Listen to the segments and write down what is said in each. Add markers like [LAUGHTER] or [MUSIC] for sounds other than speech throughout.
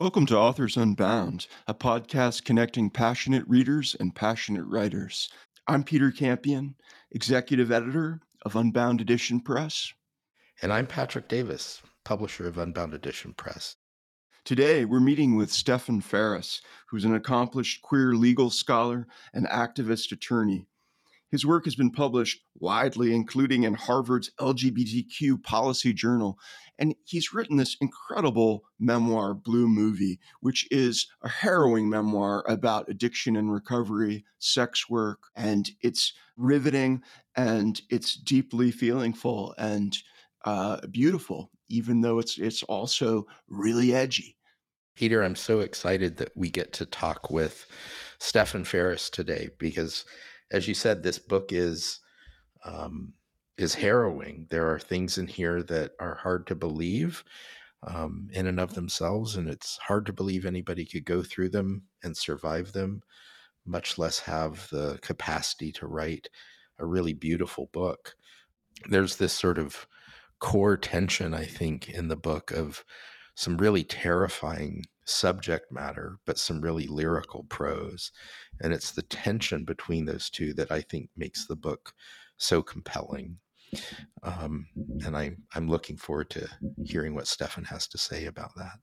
Welcome to Authors Unbound, a podcast connecting passionate readers and passionate writers. I'm Peter Campion, executive editor of Unbound Edition Press. And I'm Patrick Davis, publisher of Unbound Edition Press. Today, we're meeting with Stephan Ferris, who's an accomplished queer legal scholar and activist attorney. His work has been published widely, including in Harvard's LGBTQ Policy Journal. And he's written this incredible memoir, Blue Movie, which is a harrowing memoir about addiction and recovery, sex work, and it's riveting and it's deeply feelingful and uh, beautiful, even though it's it's also really edgy. Peter, I'm so excited that we get to talk with Stephan Ferris today because as you said, this book is um, is harrowing. There are things in here that are hard to believe um, in and of themselves, and it's hard to believe anybody could go through them and survive them, much less have the capacity to write a really beautiful book. There's this sort of core tension, I think, in the book of some really terrifying subject matter, but some really lyrical prose. And it's the tension between those two that I think makes the book so compelling. Um, and I, I'm looking forward to hearing what Stephan has to say about that.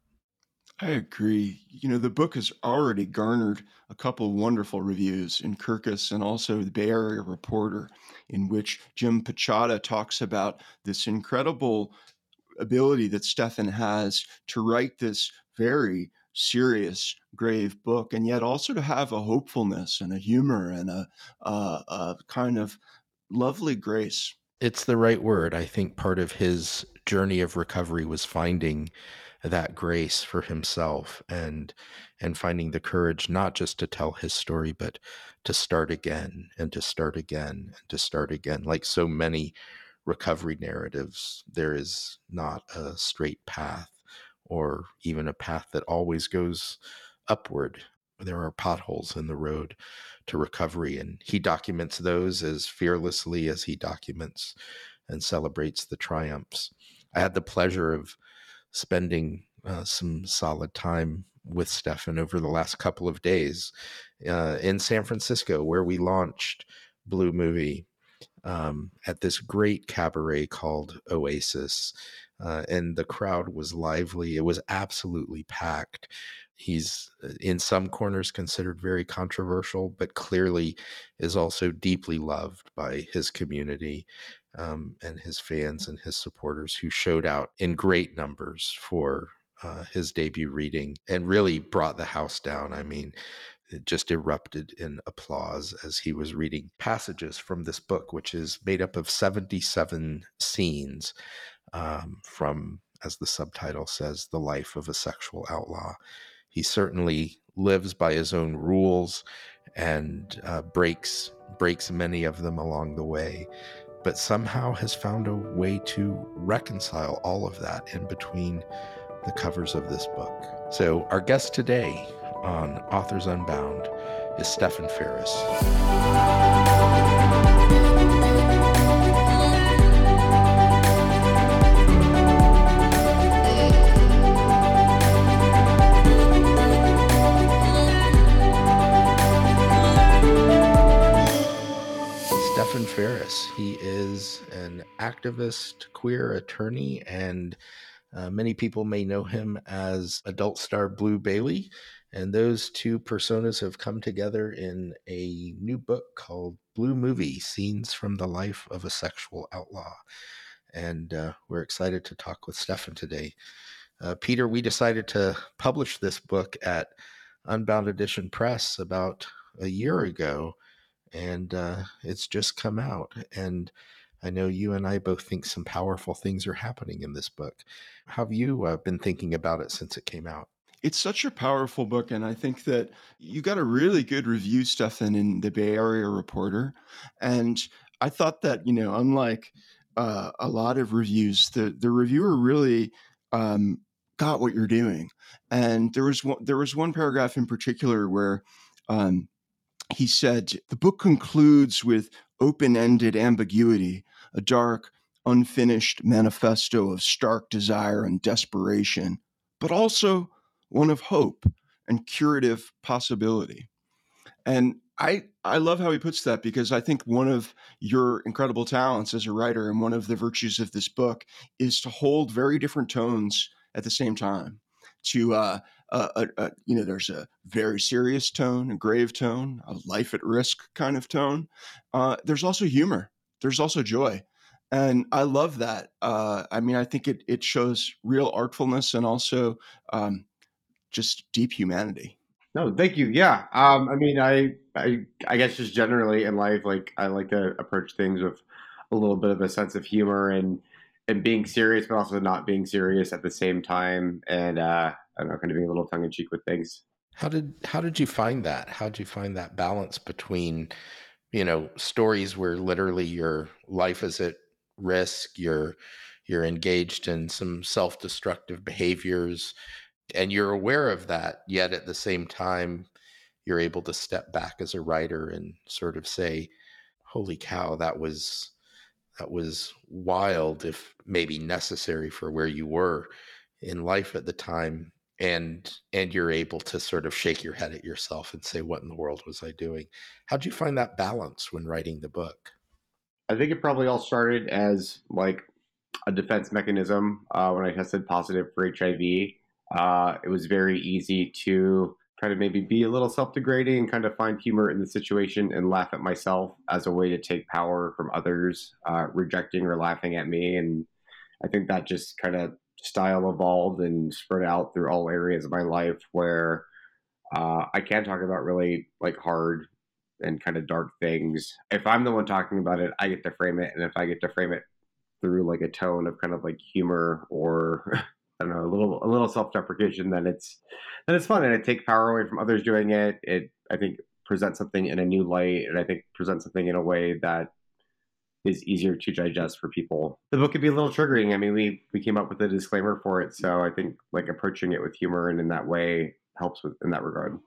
I agree. You know, the book has already garnered a couple of wonderful reviews in Kirkus and also the Bay Area Reporter, in which Jim Piechota talks about this incredible ability that Stephan has to write this very serious, grave book, and yet also to have a hopefulness and a humor and a, a, a kind of lovely grace. It's the right word. I think part of his journey of recovery was finding that grace for himself and and finding the courage not just to tell his story but to start again and to start again and to start again like so many recovery narratives, there is not a straight path or even a path that always goes upward. There are potholes in the road to recovery, and he documents those as fearlessly as he documents and celebrates the triumphs. I had the pleasure of spending uh, some solid time with Stephan over the last couple of days uh, in San Francisco, where we launched Blue Movie um, at this great cabaret called Oasis. Uh, and the crowd was lively. It was absolutely packed. He's uh, in some corners considered very controversial, but clearly is also deeply loved by his community um, and his fans and his supporters who showed out in great numbers for uh, his debut reading and really brought the house down. I mean, it just erupted in applause as he was reading passages from this book, which is made up of 77 scenes um, from, as the subtitle says, The Life of a Sexual Outlaw. He certainly lives by his own rules and uh, breaks breaks many of them along the way but somehow has found a way to reconcile all of that in between the covers of this book. So, our guest today on Authors Unbound is Stephan Ferris. Stephan Ferris. He is an activist, queer attorney, and uh, many people may know him as adult star Blue Bailey. And those two personas have come together in a new book called Blue Movie Scenes from the Life of a Sexual Outlaw. And uh, we're excited to talk with Stephan today. Uh, Peter, we decided to publish this book at Unbound Edition Press about a year ago, and uh, it's just come out. And I know you and I both think some powerful things are happening in this book. How have you uh, been thinking about it since it came out? it's such a powerful book, and I think that you got a really good review, Stephan, in the Bay Area Reporter, and I thought that you know, unlike uh, a lot of reviews, the the reviewer really um, got what you're doing, and there was one, there was one paragraph in particular where. Um, he said the book concludes with open ended ambiguity, a dark, unfinished manifesto of stark desire and desperation, but also one of hope and curative possibility. And I I love how he puts that because I think one of your incredible talents as a writer and one of the virtues of this book is to hold very different tones at the same time. To uh, uh, uh, uh, you know, there's a very serious tone, a grave tone, a life at risk kind of tone. Uh, there's also humor. There's also joy, and I love that. Uh, I mean, I think it it shows real artfulness and also um, just deep humanity. No, thank you. Yeah. Um, I mean, I, I, I guess just generally in life, like I like to approach things with a little bit of a sense of humor and, and being serious, but also not being serious at the same time. And, uh, I don't know, kind of being a little tongue in cheek with things. How did, how did you find that? How did you find that balance between, you know, stories where literally your life is at risk, you're, you're engaged in some self-destructive behaviors and you're aware of that yet at the same time you're able to step back as a writer and sort of say holy cow that was that was wild if maybe necessary for where you were in life at the time and and you're able to sort of shake your head at yourself and say what in the world was i doing? How'd you find that balance when writing the book? I think it probably all started as like a defense mechanism uh, when i tested positive for hiv uh, it was very easy to try of maybe be a little self-degrading and kind of find humor in the situation and laugh at myself as a way to take power from others uh, rejecting or laughing at me. And i think that just kind of style evolved and spread out through all areas of my life where uh, i can talk about really like hard and kind of dark things. If i'm the one talking about it i get to frame it. And if i get to frame it through like a tone of kind of like humor or [LAUGHS] I don't know, a little a little self deprecation, then it's then it's fun and it takes power away from others doing it. It I think presents something in a new light, and I think presents something in a way that is easier to digest for people. The book could be a little triggering. I mean, we we came up with a disclaimer for it, so I think like approaching it with humor and in that way helps with in that regard.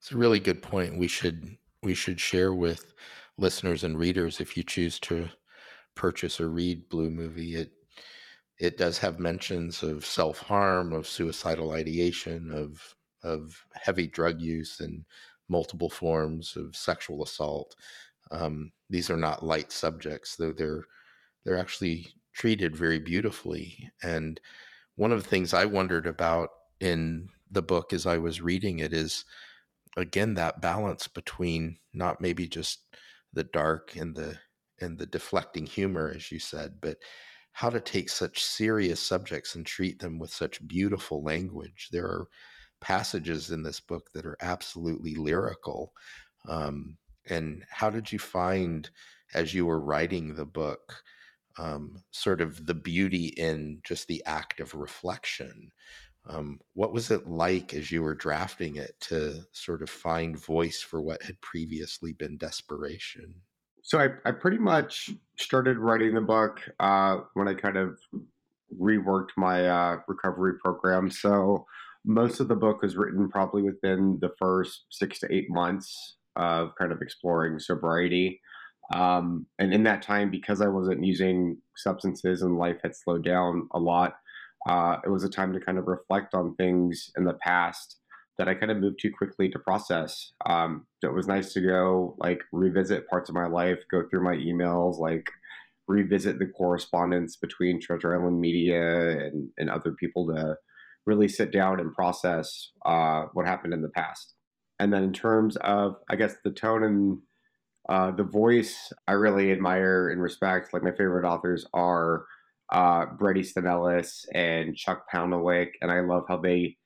It's a really good point. We should we should share with listeners and readers if you choose to purchase or read Blue Movie. It it does have mentions of self harm, of suicidal ideation, of of heavy drug use, and multiple forms of sexual assault. Um, these are not light subjects, though they're they're actually treated very beautifully. And one of the things I wondered about in the book as I was reading it is again that balance between not maybe just the dark and the and the deflecting humor, as you said, but how to take such serious subjects and treat them with such beautiful language. There are passages in this book that are absolutely lyrical. Um, and how did you find, as you were writing the book, um, sort of the beauty in just the act of reflection? Um, what was it like as you were drafting it to sort of find voice for what had previously been desperation? So I, I pretty much started writing the book uh, when I kind of reworked my uh, recovery program. So most of the book was written probably within the first six to eight months of kind of exploring sobriety. Um, and in that time, because I wasn't using substances and life had slowed down a lot, uh, it was a time to kind of reflect on things in the past that I kind of moved too quickly to process. Um, it was nice to go like revisit parts of my life, go through my emails, like revisit the correspondence between Treasure Island Media and, and other people to really sit down and process uh, what happened in the past. And then in terms of, I guess, the tone and uh, the voice, I really admire and respect. Like my favorite authors are uh, Easton and Chuck Palahniuk, and I love how they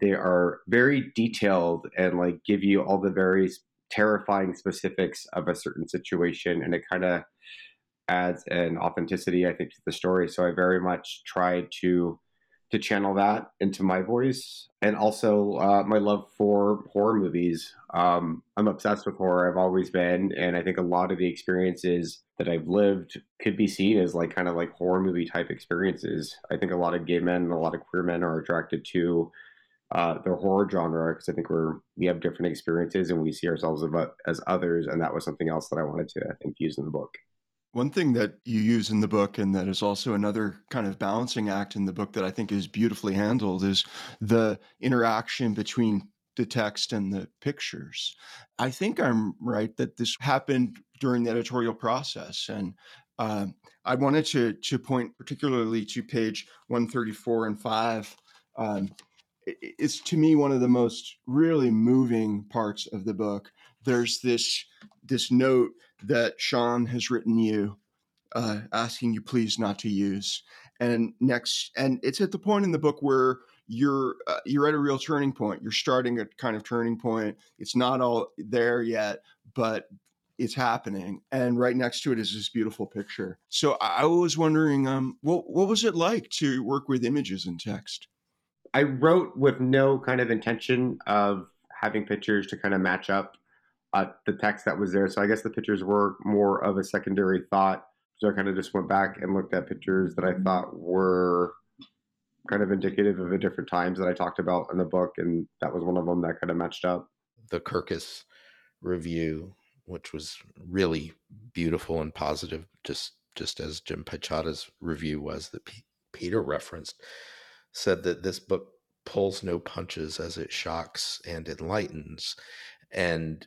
they are very detailed and like give you all the very terrifying specifics of a certain situation and it kind of adds an authenticity i think to the story. So i very much try to to channel that into my voice and also uh, my love for horror movies. Um, i'm obsessed with horror. I've always been and i think a lot of the experiences that i've lived could be seen as like kind of like horror movie type experiences. I think a lot of gay men and a lot of queer men are attracted to uh, the horror genre because I think we're we have different experiences and we see ourselves as others, and that was something else that I wanted to infuse in the book. One thing that you use in the book, and that is also another kind of balancing act in the book that I think is beautifully handled, is the interaction between the text and the pictures. I think I'm right that this happened during the editorial process. And uh, I wanted to, to point particularly to page 134 and 5. Um, it's to me one of the most really moving parts of the book. There's this this note that Sean has written you, uh, asking you please not to use. And next, and it's at the point in the book where you're uh, you're at a real turning point. You're starting a kind of turning point. It's not all there yet, but it's happening. And right next to it is this beautiful picture. So I was wondering, um, what what was it like to work with images and text? I wrote with no kind of intention of having pictures to kind of match up uh, the text that was there. So I guess the pictures were more of a secondary thought. So I kind of just went back and looked at pictures that I mm-hmm. thought were kind of indicative of the different times that I talked about in the book, and that was one of them that kind of matched up. The Kirkus review, which was really beautiful and positive, just just as Jim Piechota's review was that P- Peter referenced, said that this book pulls no punches as it shocks and enlightens, and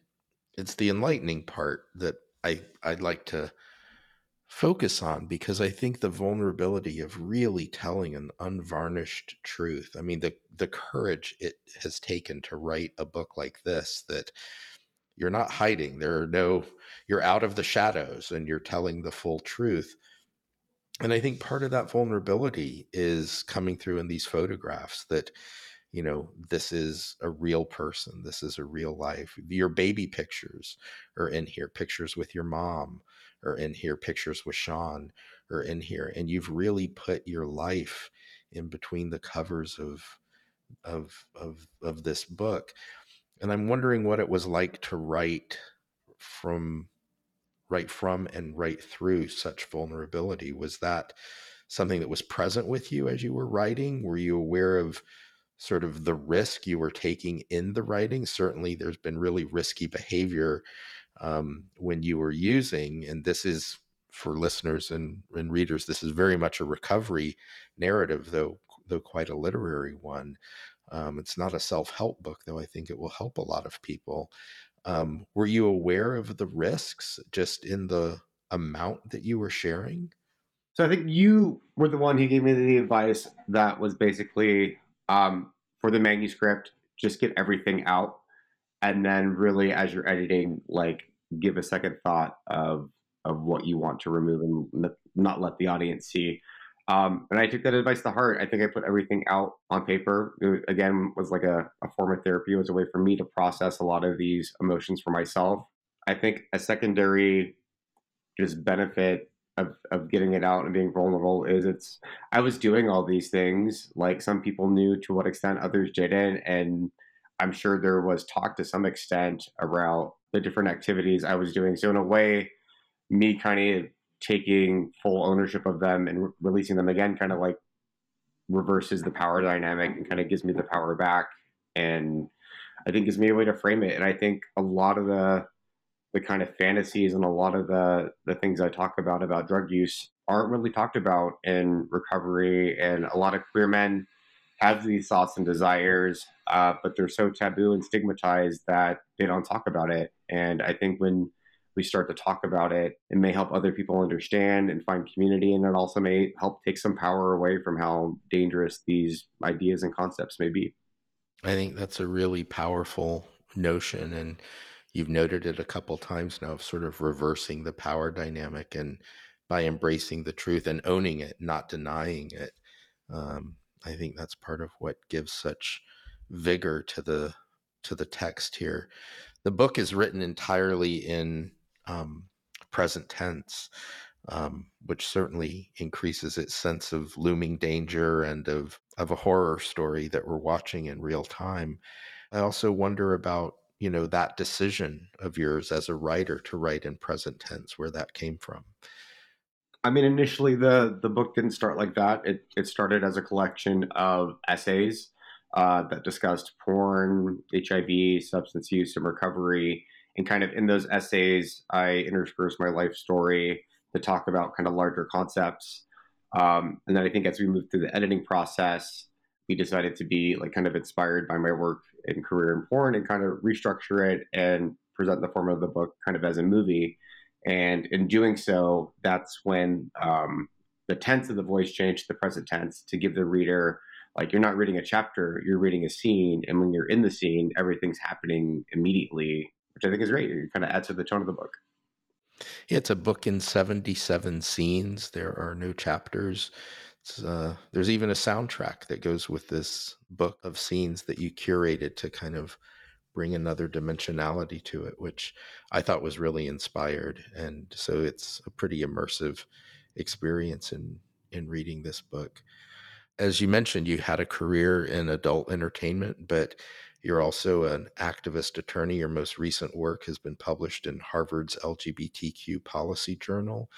it's the enlightening part that I I'd like to focus on because I think the vulnerability of really telling an unvarnished truth. I mean the the courage it has taken to write a book like this that you're not hiding. There are no you're out of the shadows and you're telling the full truth. And I think part of that vulnerability is coming through in these photographs that you know, this is a real person. This is a real life. Your baby pictures are in here, pictures with your mom are in here, pictures with Sean are in here. And you've really put your life in between the covers of of of of this book. And I'm wondering what it was like to write from write from and right through such vulnerability. Was that something that was present with you as you were writing? Were you aware of sort of the risk you were taking in the writing. Certainly, there's been really risky behavior um, when you were using, and this is for listeners and, and readers. This is very much a recovery narrative, though though quite a literary one. Um, it's not a self help book, though. I think it will help a lot of people. Um, were you aware of the risks just in the amount that you were sharing? So I think you were the one who gave me the advice that was basically um, for the manuscript, just get everything out, and then really, as you're editing, like give a second thought of of what you want to remove and not let the audience see. Um, and I took that advice to heart. I think I put everything out on paper. It, again, was like a, a form of therapy. It was a way for me to process a lot of these emotions for myself. I think a secondary just benefit of, of getting it out and being vulnerable is it's I was doing all these things like some people knew to what extent others didn't and I'm sure there was talk to some extent around the different activities I was doing so in a way me kind of taking full ownership of them and re- releasing them again kind of like reverses the power dynamic and kind of gives me the power back. And I think gives me a way to frame it. And I think a lot of the the kind of fantasies and a lot of the the things I talk about about drug use aren't really talked about in recovery, and a lot of queer men have these thoughts and desires, uh, but they're so taboo and stigmatized that they don't talk about it. And I think when we start to talk about it, it may help other people understand and find community, and it also may help take some power away from how dangerous these ideas and concepts may be. I think that's a really powerful notion, and you've noted it a couple times now of sort of reversing the power dynamic and by embracing the truth and owning it, not denying it. Um, I think that's part of what gives such vigor to the to the text here. The book is written entirely in um, present tense, um, which certainly increases its sense of looming danger and of of a horror story that we're watching in real time. I also wonder about you know that decision of yours as a writer to write in present tense where that came from i mean initially the the book didn't start like that it, it started as a collection of essays uh, that discussed porn hiv substance use and recovery and kind of in those essays i interspersed my life story to talk about kind of larger concepts. Um, and then I think as we moved through the editing process, we decided to be like kind of inspired by my work in career in porn and kind of restructure it and present the form of the book kind of as a movie. And in doing so, that's when um, the tense of the voice changed to the present tense to give the reader like you're not reading a chapter, you're reading a scene, and when you're in the scene, everything's happening immediately, which I think is great. It kind of adds to the tone of the book. It's a book in 77 scenes. There are no chapters. Uh, there's even a soundtrack that goes with this book of scenes that you curated to kind of bring another dimensionality to it, which I thought was really inspired. And so it's a pretty immersive experience in in reading this book. As you mentioned, you had a career in adult entertainment, but you're also an activist attorney. Your most recent work has been published in Harvard's LGBTQ Policy Journal.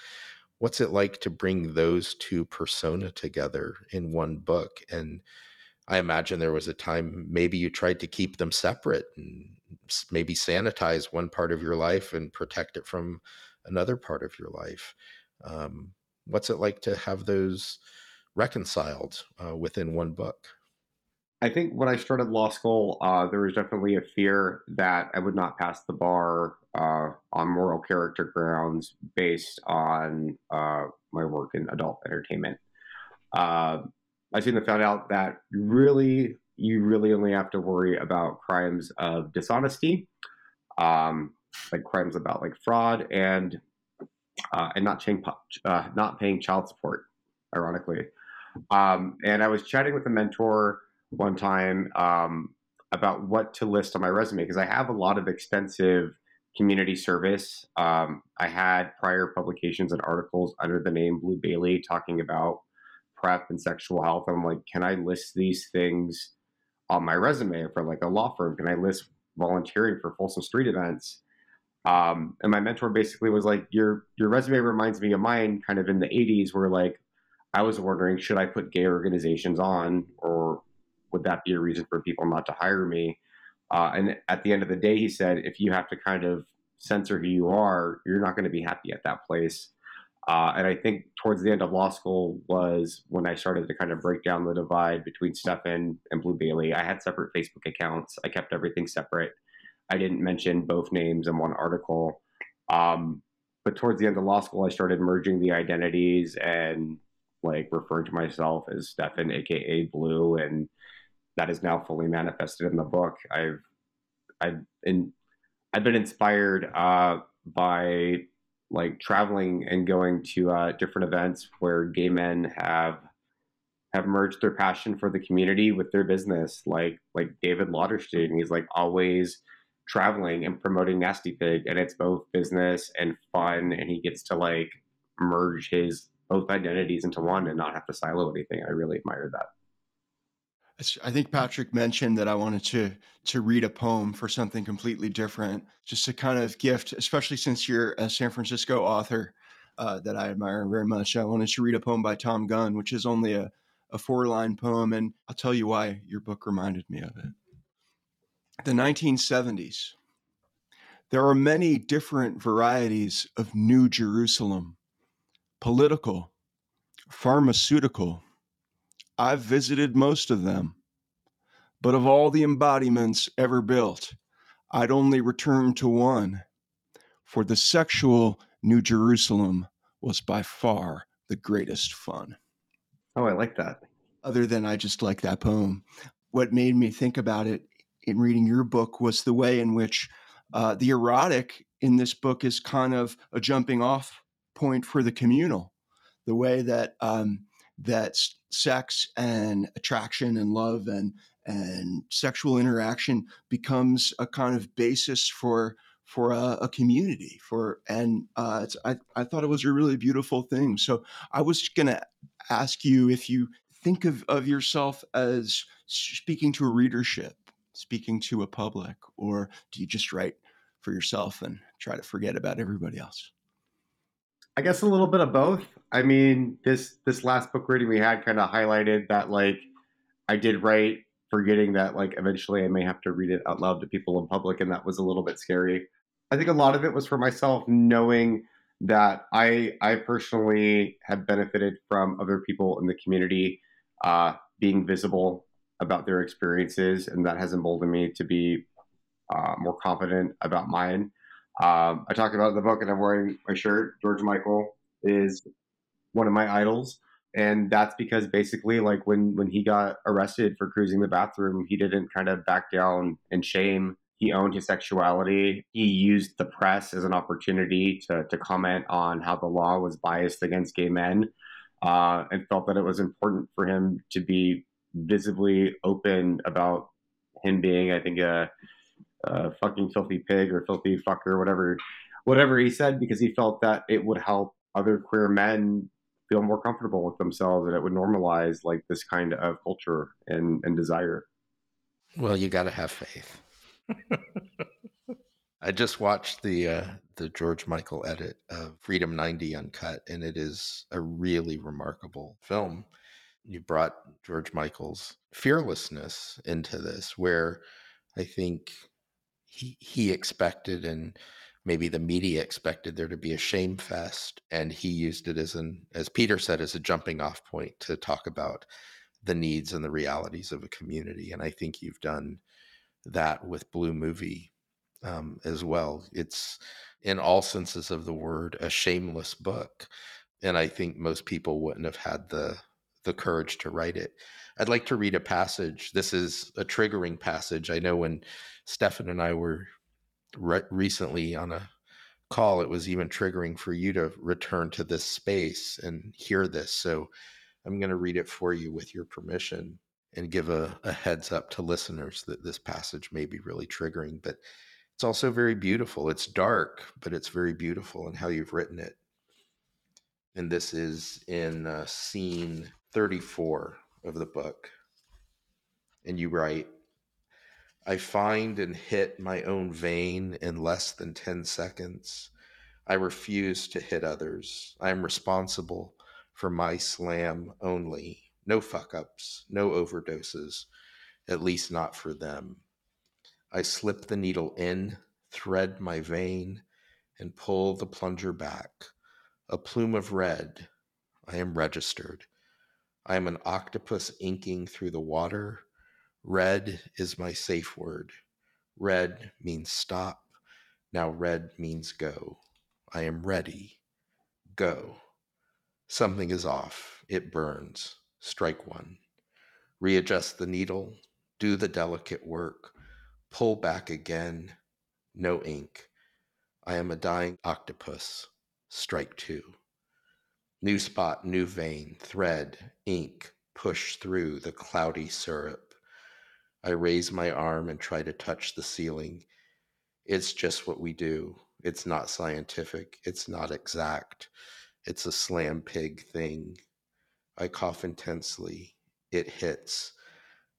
What's it like to bring those two persona together in one book? And I imagine there was a time maybe you tried to keep them separate and maybe sanitize one part of your life and protect it from another part of your life. Um, what's it like to have those reconciled uh, within one book? I think when I started law school, uh, there was definitely a fear that I would not pass the bar uh, on moral character grounds based on uh, my work in adult entertainment. Uh, I soon found out that really, you really only have to worry about crimes of dishonesty, um, like crimes about like fraud and uh, and not paying uh, not paying child support, ironically. Um, and I was chatting with a mentor one time um, about what to list on my resume because I have a lot of extensive community service. Um, I had prior publications and articles under the name Blue Bailey talking about PrEP and sexual health. I'm like, can I list these things on my resume for like a law firm? Can I list volunteering for Folsom Street events? Um, and my mentor basically was like, your your resume reminds me of mine, kind of in the '80s, where like I was wondering, should I put gay organizations on, or would that be a reason for people not to hire me? Uh, and at the end of the day, he said, if you have to kind of censor who you are, you're not going to be happy at that place. Uh, and I think towards the end of law school was when I started to kind of break down the divide between Stephan and Blue Bailey. I had separate Facebook accounts. I kept everything separate. I didn't mention both names in one article. Um, but towards the end of law school, I started merging the identities and like referring to myself as Stephan, aka Blue, and that is now fully manifested in the book. I've I've in I've been inspired uh, by like traveling and going to uh, different events where gay men have have merged their passion for the community with their business. Like like David Lauterstein. he's like always traveling and promoting Nasty Pig, and it's both business and fun, and he gets to like merge his both identities into one and not have to silo anything. I really admire that. I think Patrick mentioned that I wanted to to read a poem for something completely different, just a kind of gift, especially since you're a San Francisco author uh, that I admire very much. I wanted to read a poem by Thom Gunn, which is only a, a four line poem, and I'll tell you why your book reminded me of it. The 1970s. There are many different varieties of New Jerusalem political, pharmaceutical I've visited most of them. But of all the embodiments ever built, I'd only return to one, for the sexual New Jerusalem was by far the greatest fun. Oh, I like that. Other than I just like that poem. What made me think about it in reading your book was the way in which uh, the erotic in this book is kind of a jumping off point for the communal. The way that um, that sex and attraction and love and and sexual interaction becomes a kind of basis for for a, a community for and uh, I, I thought it was a really beautiful thing. So i was going to ask you if you think of, of yourself as speaking to a readership speaking to a public or do you just write for yourself and try to forget about everybody else I guess a little bit of both. I mean, this this last book reading we had kind of highlighted that like I did write forgetting that like eventually I may have to read it out loud to people in public and that was a little bit scary. I think a lot of it was for myself knowing that I I personally have benefited from other people in the community uh, being visible about their experiences, and that has emboldened me to be uh, more confident about mine. Um, I talk about in the book, and I'm wearing my shirt. George Michael is one of my idols, and that's because basically, like when when he got arrested for cruising the bathroom, he didn't kind of back down and shame. He owned his sexuality. He used the press as an opportunity to to comment on how the law was biased against gay men, uh, and felt that it was important for him to be visibly open about him being, I think, a, a fucking filthy pig or filthy fucker, or whatever, whatever he said, because he felt that it would help other queer men feel more comfortable with themselves and it would normalize like this kind of culture and, and desire. Well, you got to have faith. [LAUGHS] I just watched the uh, the George Michael edit of Freedom 90 Uncut, and it is a really remarkable film you brought George Michael's fearlessness into this, where I think he he expected and maybe the media expected there to be a shame fest, and he used it as an as Peter said as a jumping off point to talk about the needs and the realities of a community. And I think you've done that with Blue Movie um, as well. It's in all senses of the word a shameless book, and I think most people wouldn't have had the the courage to write it. I'd like to read a passage. This is a triggering passage. I know when Stephan and I were re- recently on a call, it was even triggering for you to return to this space and hear this. So I'm going to read it for you with your permission and give a, a heads up to listeners that this passage may be really triggering, but it's also very beautiful. It's dark, but it's very beautiful in how you've written it. And this is in uh, scene 34 of the book. And you write, I find and hit my own vein in less than 10 seconds. I refuse to hit others. I am responsible for my slam only. No fuck ups, no overdoses, at least not for them. I slip the needle in, thread my vein, and pull the plunger back. A plume of red. I am registered. I am an octopus inking through the water. Red is my safe word. Red means stop. Now red means go. I am ready. Go. Something is off. It burns. Strike one. Readjust the needle. Do the delicate work. Pull back again. No ink. I am a dying octopus. Strike two. New spot, new vein, thread, ink, push through the cloudy syrup. I raise my arm and try to touch the ceiling. It's just what we do. It's not scientific. It's not exact. It's a slam pig thing. I cough intensely. It hits.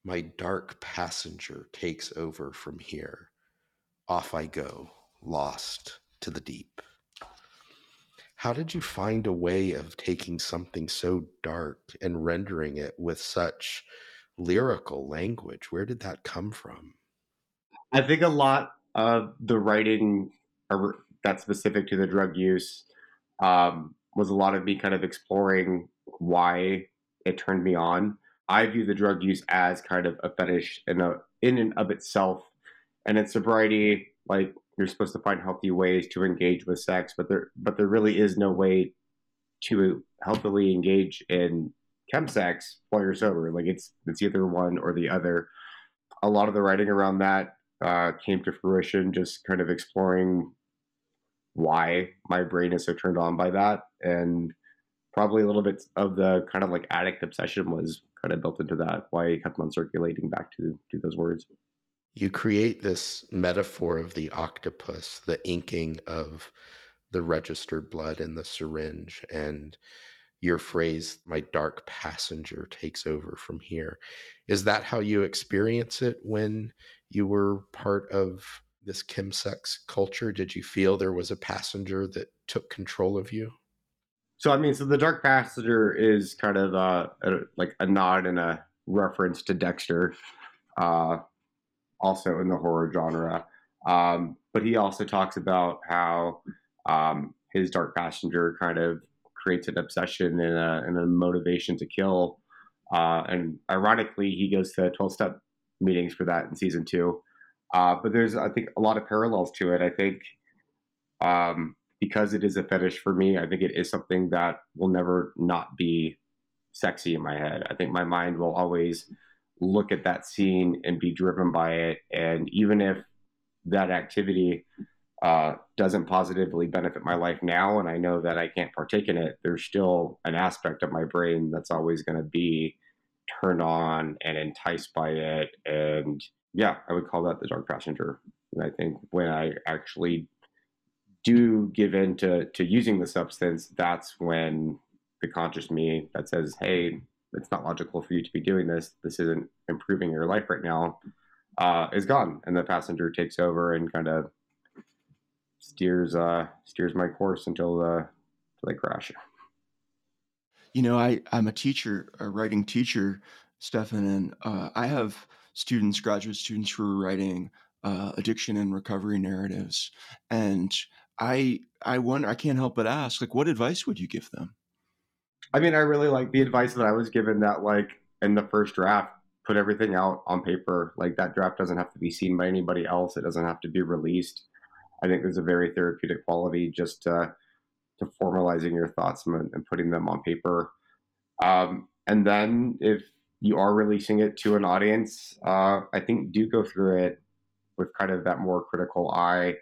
My dark passenger takes over from here. Off I go, lost to the deep. How did you find a way of taking something so dark and rendering it with such lyrical language? Where did that come from? I think a lot of the writing that's specific to the drug use um, was a lot of me kind of exploring why it turned me on. I view the drug use as kind of a fetish in a in and of itself, and in sobriety, like you're supposed to find healthy ways to engage with sex, but there but there really is no way to healthily engage in chemsex while you're sober. Like it's it's either one or the other. A lot of the writing around that uh, came to fruition, just kind of exploring why my brain is so turned on by that, and probably a little bit of the kind of like addict obsession was kind of built into that. Why I kept on circulating back to to those words you create this metaphor of the octopus, the inking of the registered blood in the syringe, and your phrase, my dark passenger takes over from here. Is that how you experience it when you were part of this chemsex culture? Did you feel there was a passenger that took control of you? So, I mean, so the dark passenger is kind of uh, a, like a nod and a reference to Dexter. Uh, also in the horror genre. Um, but he also talks about how um, his Dark Passenger kind of creates an obsession and a, and a motivation to kill. Uh, and ironically, he goes to 12 step meetings for that in season two. Uh, but there's, I think, a lot of parallels to it. I think um, because it is a fetish for me, I think it is something that will never not be sexy in my head. I think my mind will always look at that scene and be driven by it. And even if that activity uh, doesn't positively benefit my life now, and I know that I can't partake in it, there's still an aspect of my brain that's always going to be turned on and enticed by it. And yeah, I would call that the dark passenger. And I think when I actually do give in to, to using the substance, that's when the conscious me that says, hey, it's not logical for you to be doing this. This isn't improving your life right now. Uh, is gone, and the passenger takes over and kind of steers uh, steers my course until uh, until they crash. You know, I I'm a teacher, a writing teacher, Stephan, and uh, I have students, graduate students, who are writing uh, addiction and recovery narratives, and I I wonder, I can't help but ask, like, what advice would you give them? I mean, I really like the advice that I was given that, like, in the first draft, put everything out on paper. Like, that draft doesn't have to be seen by anybody else, it doesn't have to be released. I think there's a very therapeutic quality just to, to formalizing your thoughts and, and putting them on paper. Um, and then if you are releasing it to an audience, uh, I think do go through it with kind of that more critical eye,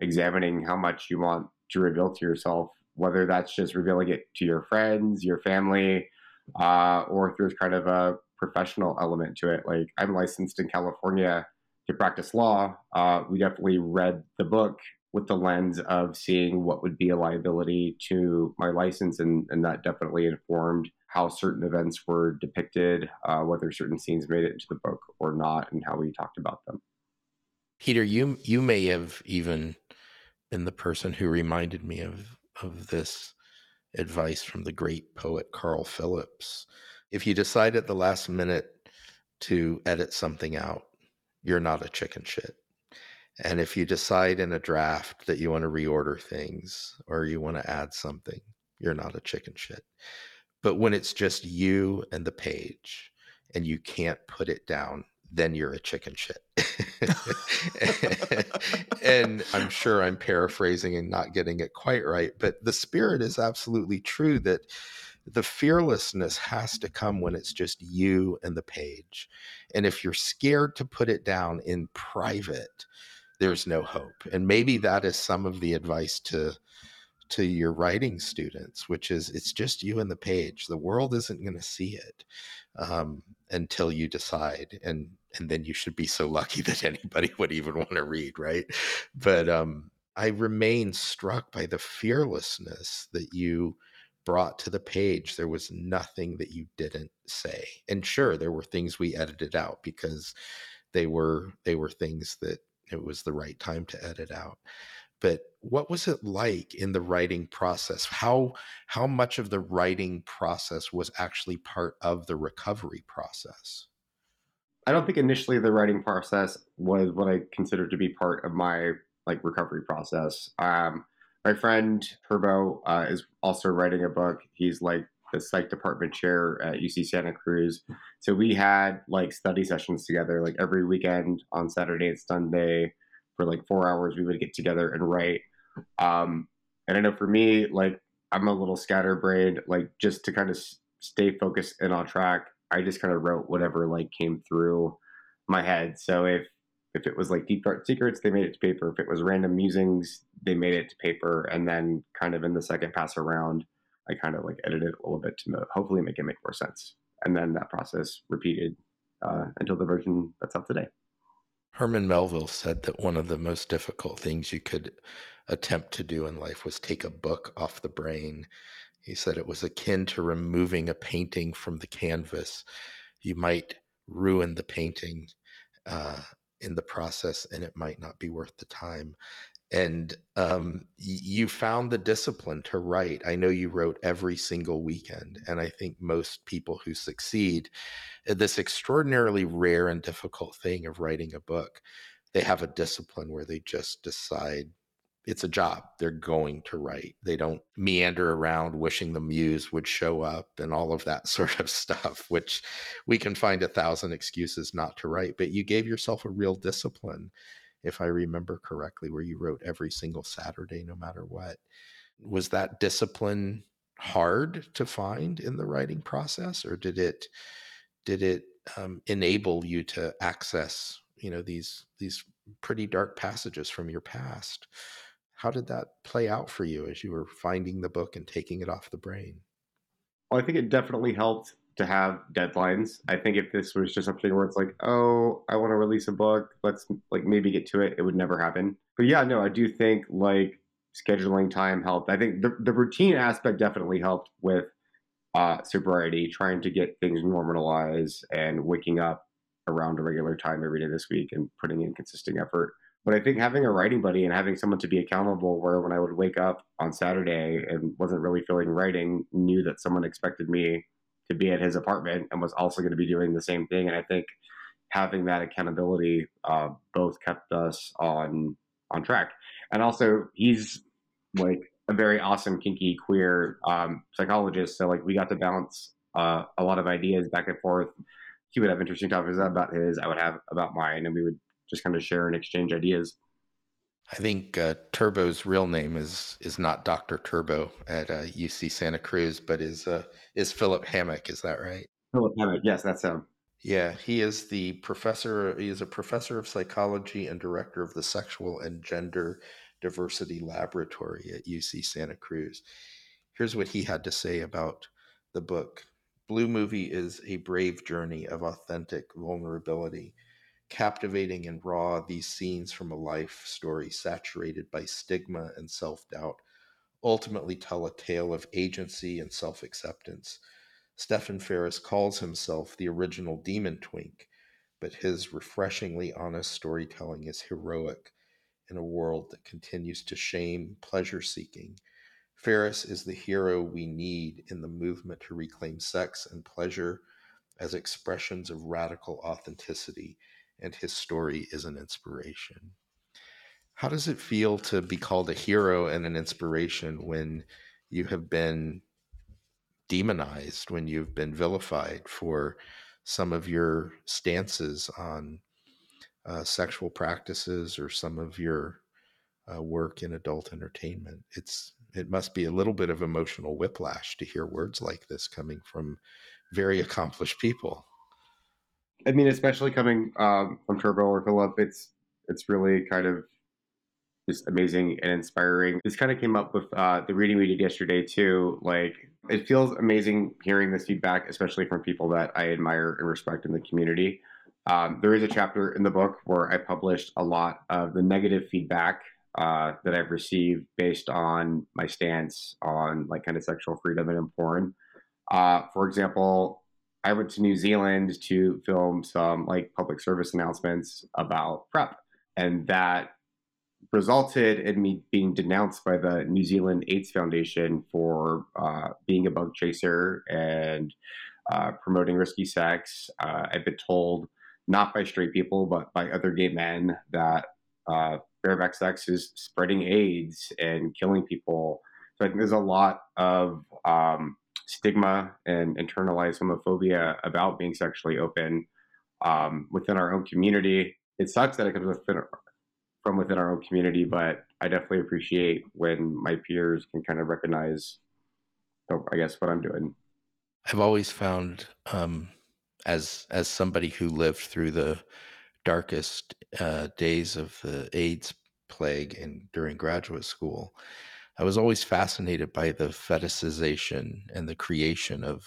examining how much you want to reveal to yourself whether that's just revealing it to your friends, your family, uh, or if there's kind of a professional element to it. Like I'm licensed in California to practice law. Uh, we definitely read the book with the lens of seeing what would be a liability to my license, and, and that definitely informed how certain events were depicted, uh, whether certain scenes made it into the book or not, and how we talked about them. Peter, you you may have even been the person who reminded me of of this advice from the great poet Carl Phillips. If you decide at the last minute to edit something out, you're not a chicken shit. And if you decide in a draft that you want to reorder things or you want to add something, you're not a chicken shit. But when it's just you and the page and you can't put it down, then you're a chicken shit. [LAUGHS] [LAUGHS] and I'm sure I'm paraphrasing and not getting it quite right, but the spirit is absolutely true that the fearlessness has to come when it's just you and the page. And if you're scared to put it down in private, there's no hope. And maybe that is some of the advice to to your writing students, which is it's just you and the page. The world isn't going to see it um, until you decide, and and then you should be so lucky [LAUGHS] that anybody would even want to read, right? But um, I remain struck by the fearlessness that you brought to the page. There was nothing that you didn't say, and sure, there were things we edited out because they were they were things that it was the right time to edit out but what was it like in the writing process? How how much of the writing process was actually part of the recovery process? I don't think initially the writing process was what i considered to be part of my like recovery process. Um, my friend turbo uh, is also writing a book. He's like the psych department chair at uc santa cruz. So we had like study sessions together like every weekend on saturday and sunday for like four hours we would get together and write. Um, and i know for me like i'm a little scatterbrained like just to kind of stay focused and on track i just kind of wrote whatever like came through my head. So if if it was like deep dark secrets they made it to paper. If it was random musings they made it to paper. And then kind of in the second pass around i kind of like edited it a little bit to hopefully make it make more sense. And then that process repeated uh, until the version that's up today Herman Melville said that one of the most difficult things you could attempt to do in life was take a book off the brain. He said it was akin to removing a painting from the canvas. You might ruin the painting uh, in the process, and it might not be worth the time and um, you found the discipline to write. I know you wrote every single weekend, and I think most people who succeed, this extraordinarily rare and difficult thing of writing a book, they have a discipline where they just decide it's a job. They're going to write. They don't meander around wishing the muse would show up and all of that [LAUGHS] sort of stuff, which we can find a thousand excuses not to write. But you gave yourself a real discipline, if I remember correctly, where you wrote every single Saturday, no matter what. Was that discipline hard to find in the writing process, or did it did it um, enable you to access you know these these pretty dark passages from your past? How did that play out for you as you were finding the book and taking it off the brain? Well, I think it definitely helped to have deadlines. I think if this was just something where it's like, oh, I want to release a book, let's like maybe get to it, it would never happen. But yeah, no, I do think like scheduling time helped. I think the, the routine aspect definitely helped with uh, sobriety, trying to get things normalized and waking up around a regular time every day this week and putting in consistent effort. But I think having a writing buddy and having someone to be accountable, where when I would wake up on Saturday and wasn't really feeling writing, knew that someone expected me to be at his apartment and was also going to be doing the same thing. And I think having that accountability uh, both kept us on on track. And also, he's like a very awesome kinky queer um, psychologist. So like we got to bounce uh, a lot of ideas back and forth. He would have interesting topics about his, I would have about mine, and we would just kind of share and exchange ideas. I think uh, Turbo's real name is is not Doctor Turbo at uh, UC Santa Cruz, but is uh, is Phillip Hammack. Is that right? Phillip Hammack. Yes, that's him. Yeah, he is the professor. He is a professor of psychology and director of the Sexual and Gender Diversity Laboratory at UC Santa Cruz. Here's what he had to say about the book. Blue Movie is a brave journey of authentic vulnerability captivating and raw, these scenes from a life story saturated by stigma and self doubt ultimately tell a tale of agency and self acceptance. Stephan Ferris calls himself the original Demon Twink, but his refreshingly honest storytelling is heroic in a world that continues to shame pleasure seeking. Ferris is the hero we need in the movement to reclaim sex and pleasure as expressions of radical authenticity and his story is an inspiration. How does it feel to be called a hero and an inspiration when you have been demonized, when you've been vilified for some of your stances on uh, sexual practices or some of your uh, work in adult entertainment? It's it must be a little bit of emotional whiplash to hear words like this coming from very accomplished people. I mean, especially coming um, from Turbo or Phillip, it's it's really kind of just amazing and inspiring. This kind of came up with uh, the reading we did yesterday too. Like, it feels amazing hearing this feedback, especially from people that I admire and respect in the community. Um, there is a chapter in the book where I published a lot of the negative feedback uh, that I've received based on my stance on like kind of sexual freedom and porn. Uh, for example, I went to New Zealand to film some like public service announcements about PrEP, and that resulted in me being denounced by the New Zealand AIDS Foundation for uh, being a bug chaser and uh, promoting risky sex. Uh, I've been told, not by straight people, but by other gay men, that uh, bareback sex is spreading AIDS and killing people. So I think there's a lot of um, stigma and internalized homophobia about being sexually open um, within our own community. It sucks that it comes from within our own community, but I definitely appreciate when my peers can kind of recognize, oh, I guess, what I'm doing. I've always found, um, as as somebody who lived through the darkest uh, days of the AIDS plague and during graduate school, I was always fascinated by the fetishization and the creation of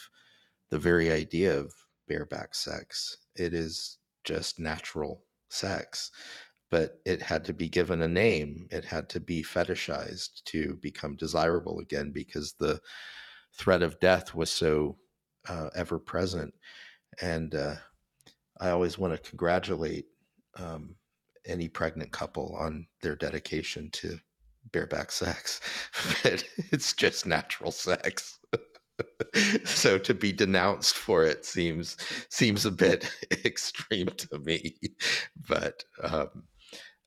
the very idea of bareback sex. It is just natural sex, but it had to be given a name. It had to be fetishized to become desirable again because the threat of death was so uh, ever present. And uh, I always want to congratulate um, any pregnant couple on their dedication to bareback sex, [LAUGHS] but it's just natural sex. [LAUGHS] so to be denounced for it seems seems a bit [LAUGHS] extreme to me, but um,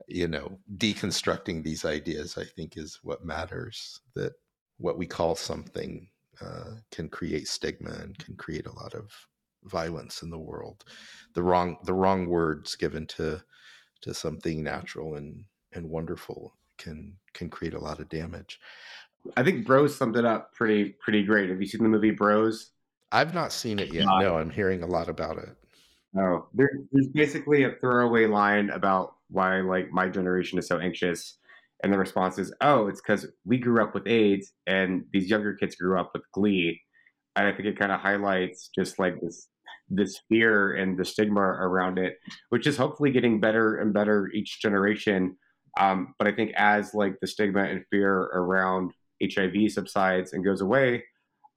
you know, deconstructing these ideas, I think, is what matters. That what we call something uh, can create stigma and can create a lot of violence in the world. The wrong the wrong words given to to something natural and and wonderful can can create a lot of damage. I think Bros summed it up pretty pretty great. Have you seen the movie Bros? I've not seen it yet. Uh, no, I'm hearing a lot about it. Oh, there, there's basically a throwaway line about why like my generation is so anxious, and the response is, "Oh, it's because we grew up with AIDS, and these younger kids grew up with Glee." And I think it kind of highlights just like this this fear and the stigma around it, which is hopefully getting better and better each generation. Um, but I think as like the stigma and fear around HIV subsides and goes away,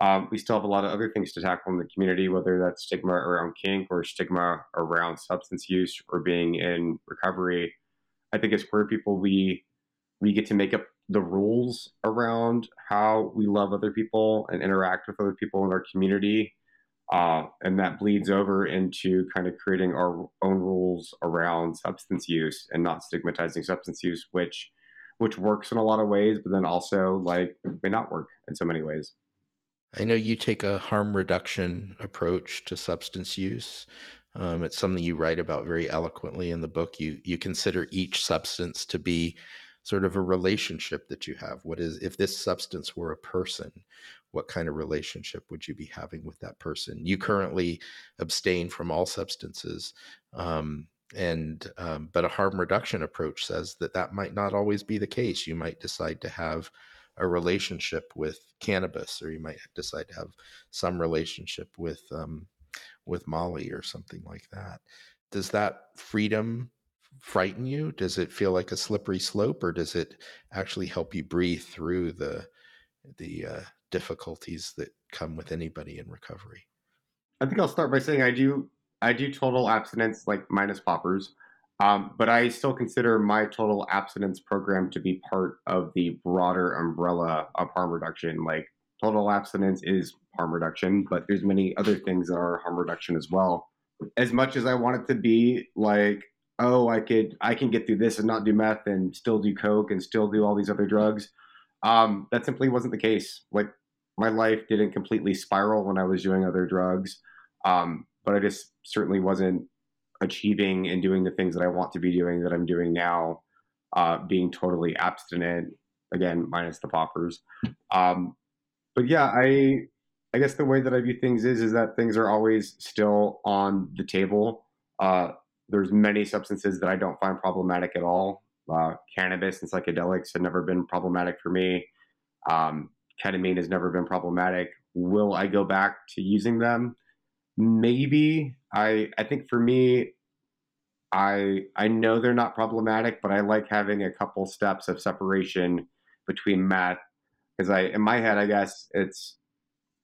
um, we still have a lot of other things to tackle in the community, whether that's stigma around kink or stigma around substance use or being in recovery. I think as queer people, we we get to make up the rules around how we love other people and interact with other people in our community. Uh, and that bleeds over into kind of creating our own rules around substance use and not stigmatizing substance use, which which works in a lot of ways, but then also like may not work in so many ways. I know you take a harm reduction approach to substance use. Um, it's something you write about very eloquently in the book. You you consider each substance to be sort of a relationship that you have. What is if this substance were a person? What kind of relationship would you be having with that person? You currently abstain from all substances, um, and um, but a harm reduction approach says that that might not always be the case. You might decide to have a relationship with cannabis, or you might decide to have some relationship with um, with Molly or something like that. Does that freedom frighten you? Does it feel like a slippery slope, or does it actually help you breathe through the the uh, difficulties that come with anybody in recovery? I think I'll start by saying I do I do total abstinence, like minus poppers. Um, but I still consider my total abstinence program to be part of the broader umbrella of harm reduction. Like total abstinence is harm reduction, but there's many other things that are harm reduction as well. As much as I want it to be like, oh, I could I can get through this and not do meth and still do coke and still do all these other drugs. Um, that simply wasn't the case. Like my life didn't completely spiral when I was doing other drugs, um, but I just certainly wasn't achieving and doing the things that I want to be doing that I'm doing now, uh, being totally abstinent, again, minus the poppers. Um, but yeah, I I guess the way that I view things is is that things are always still on the table. Uh, there's many substances that I don't find problematic at all. Uh, cannabis and psychedelics have never been problematic for me. Um, ketamine has never been problematic. Will I go back to using them? maybe i i think for me i i know they're not problematic but i like having a couple steps of separation between meth because i in my head i guess it's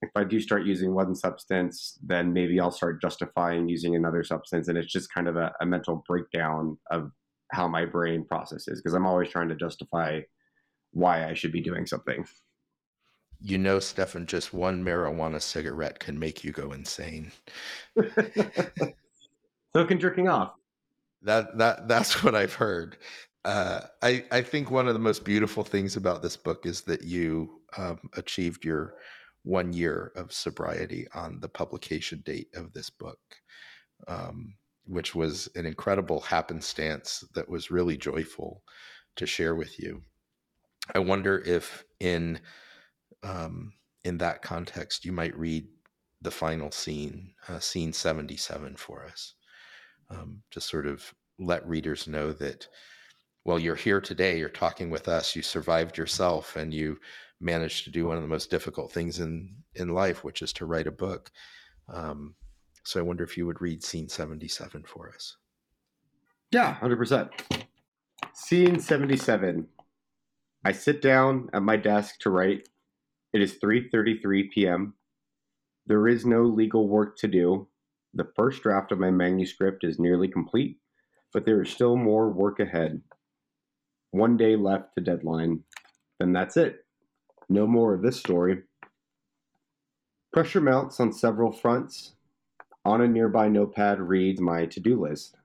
if i do start using one substance then maybe i'll start justifying using another substance and it's just kind of a, a mental breakdown of how my brain processes because i'm always trying to justify why i should be doing something you know, Stephan, just one marijuana cigarette can make you go insane. [LAUGHS] so can jerking off. That that that's what I've heard. Uh, I I think one of the most beautiful things about this book is that you um, achieved your one year of sobriety on the publication date of this book, um, which was an incredible happenstance that was really joyful to share with you. I wonder if in um, in that context, you might read the final scene, uh, scene 77 for us, um, to sort of let readers know that, well, you're here today, you're talking with us, you survived yourself, and you managed to do one of the most difficult things in, in life, which is to write a book. Um, so I wonder if you would read scene 77 for us. Yeah, 100%. Scene 77. I sit down at my desk to write it is 3:33 p.m. There is no legal work to do. The first draft of my manuscript is nearly complete, but there is still more work ahead. One day left to deadline. Then that's it. No more of this story. Pressure mounts on several fronts. On a nearby notepad reads my to do list.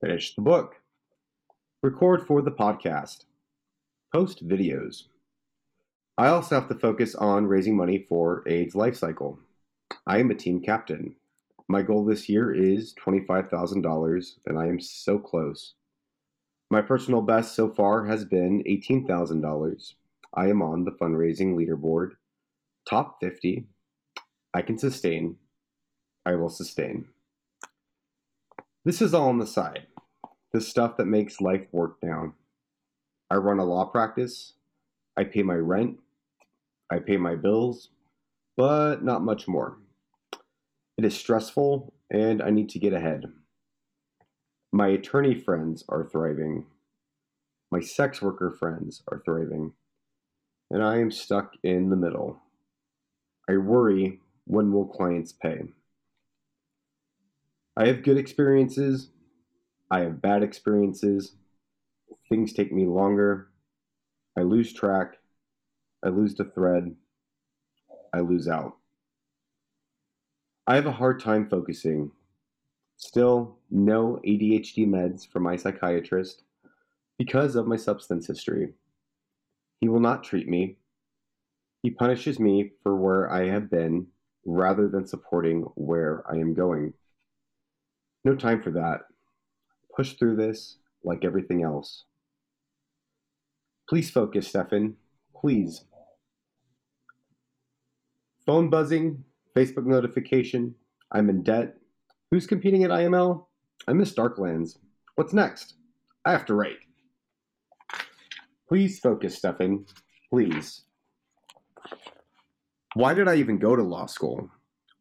Finish the book. record for the podcast, post videos. I also have to focus on raising money for AIDS Life Cycle. I am a team captain. My goal this year is $25,000, and I am so close. My personal best so far has been $18,000. I am on the fundraising leaderboard. Top 50. I can sustain. I will sustain. This is all on the side. The stuff that makes life work now. I run a law practice. I pay my rent. I pay my bills, but not much more. It is stressful and I need to get ahead. My attorney friends are thriving. My sex worker friends are thriving. And I am stuck in the middle. I worry when will clients pay? I have good experiences. I have bad experiences. Things take me longer. I lose track. I lose the thread. I lose out. I have a hard time focusing Still, no ADHD meds from my psychiatrist because of my substance history. He will not treat me. He punishes me for where I have been rather than supporting where I am going. No time for that. Push through this like everything else. Please focus, Stephan. Please. Phone buzzing, Facebook notification. I'm in debt. Who's competing at IML? I miss Darklands. What's next? I have to write. Please focus, Stephan. Please. Why did I even go to law school?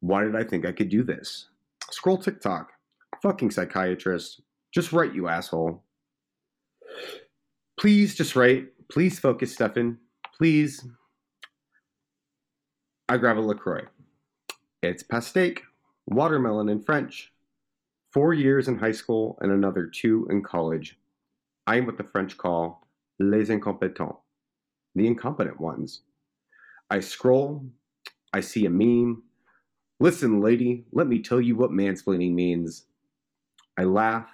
Why did I think I could do this? Scroll TikTok. Fucking psychiatrist. Just write, you asshole. Please just write. Please focus, Stephan. Please. I grab a LaCroix. It's pastèque watermelon in French. Four years in high school and another two in college. I am what the French call les incompetents, the incompetent ones. I scroll, I see a meme. Listen, lady, let me tell you what mansplaining means. I laugh.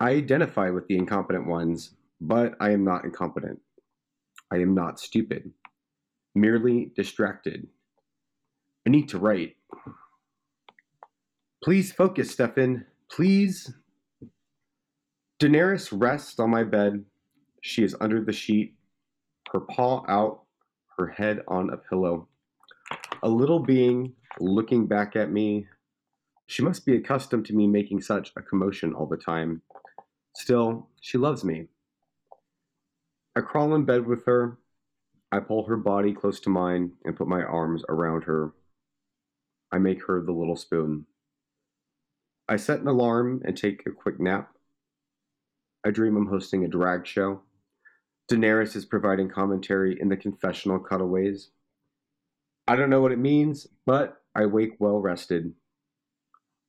I identify with the incompetent ones, but I am not incompetent. I am not stupid, merely distracted. I need to write. Please focus, Stephan. Please. Daenerys rests on my bed. She is under the sheet, her paw out, her head on a pillow. A little being looking back at me. She must be accustomed to me making such a commotion all the time. Still, she loves me. I crawl in bed with her. I pull her body close to mine and put my arms around her. I make her the little spoon. I set an alarm and take a quick nap. I dream I'm hosting a drag show. Daenerys is providing commentary in the confessional cutaways. I don't know what it means, but I wake well rested.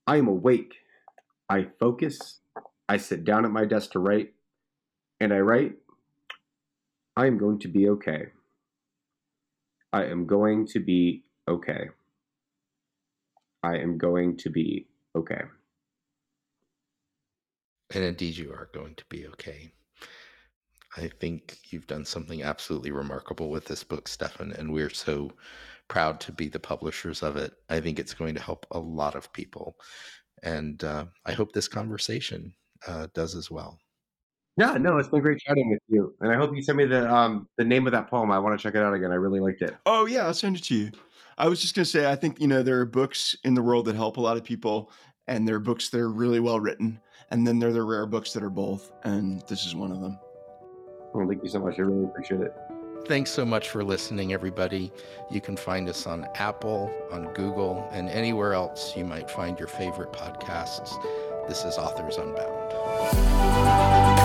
I am awake. I focus. I sit down at my desk to write. And I write, I am going to be okay. I am going to be okay. I am going to be okay. And indeed, you are going to be okay. I think you've done something absolutely remarkable with this book, Stephan, and we're so proud to be the publishers of it. I think it's going to help a lot of people. And uh, I hope this conversation uh, does as well. Yeah, no, it's been great chatting with you, and I hope you send me the um, the name of that poem. I want to check it out again. I really liked it. Oh yeah, I'll send it to you. I was just gonna say, I think you know there are books in the world that help a lot of people, and there are books that are really well written, and then there are the rare books that are both, and this is one of them. Well, thank you so much. I really appreciate it. Thanks so much for listening, everybody. You can find us on Apple, on Google, and anywhere else you might find your favorite podcasts. This is Authors Unbound.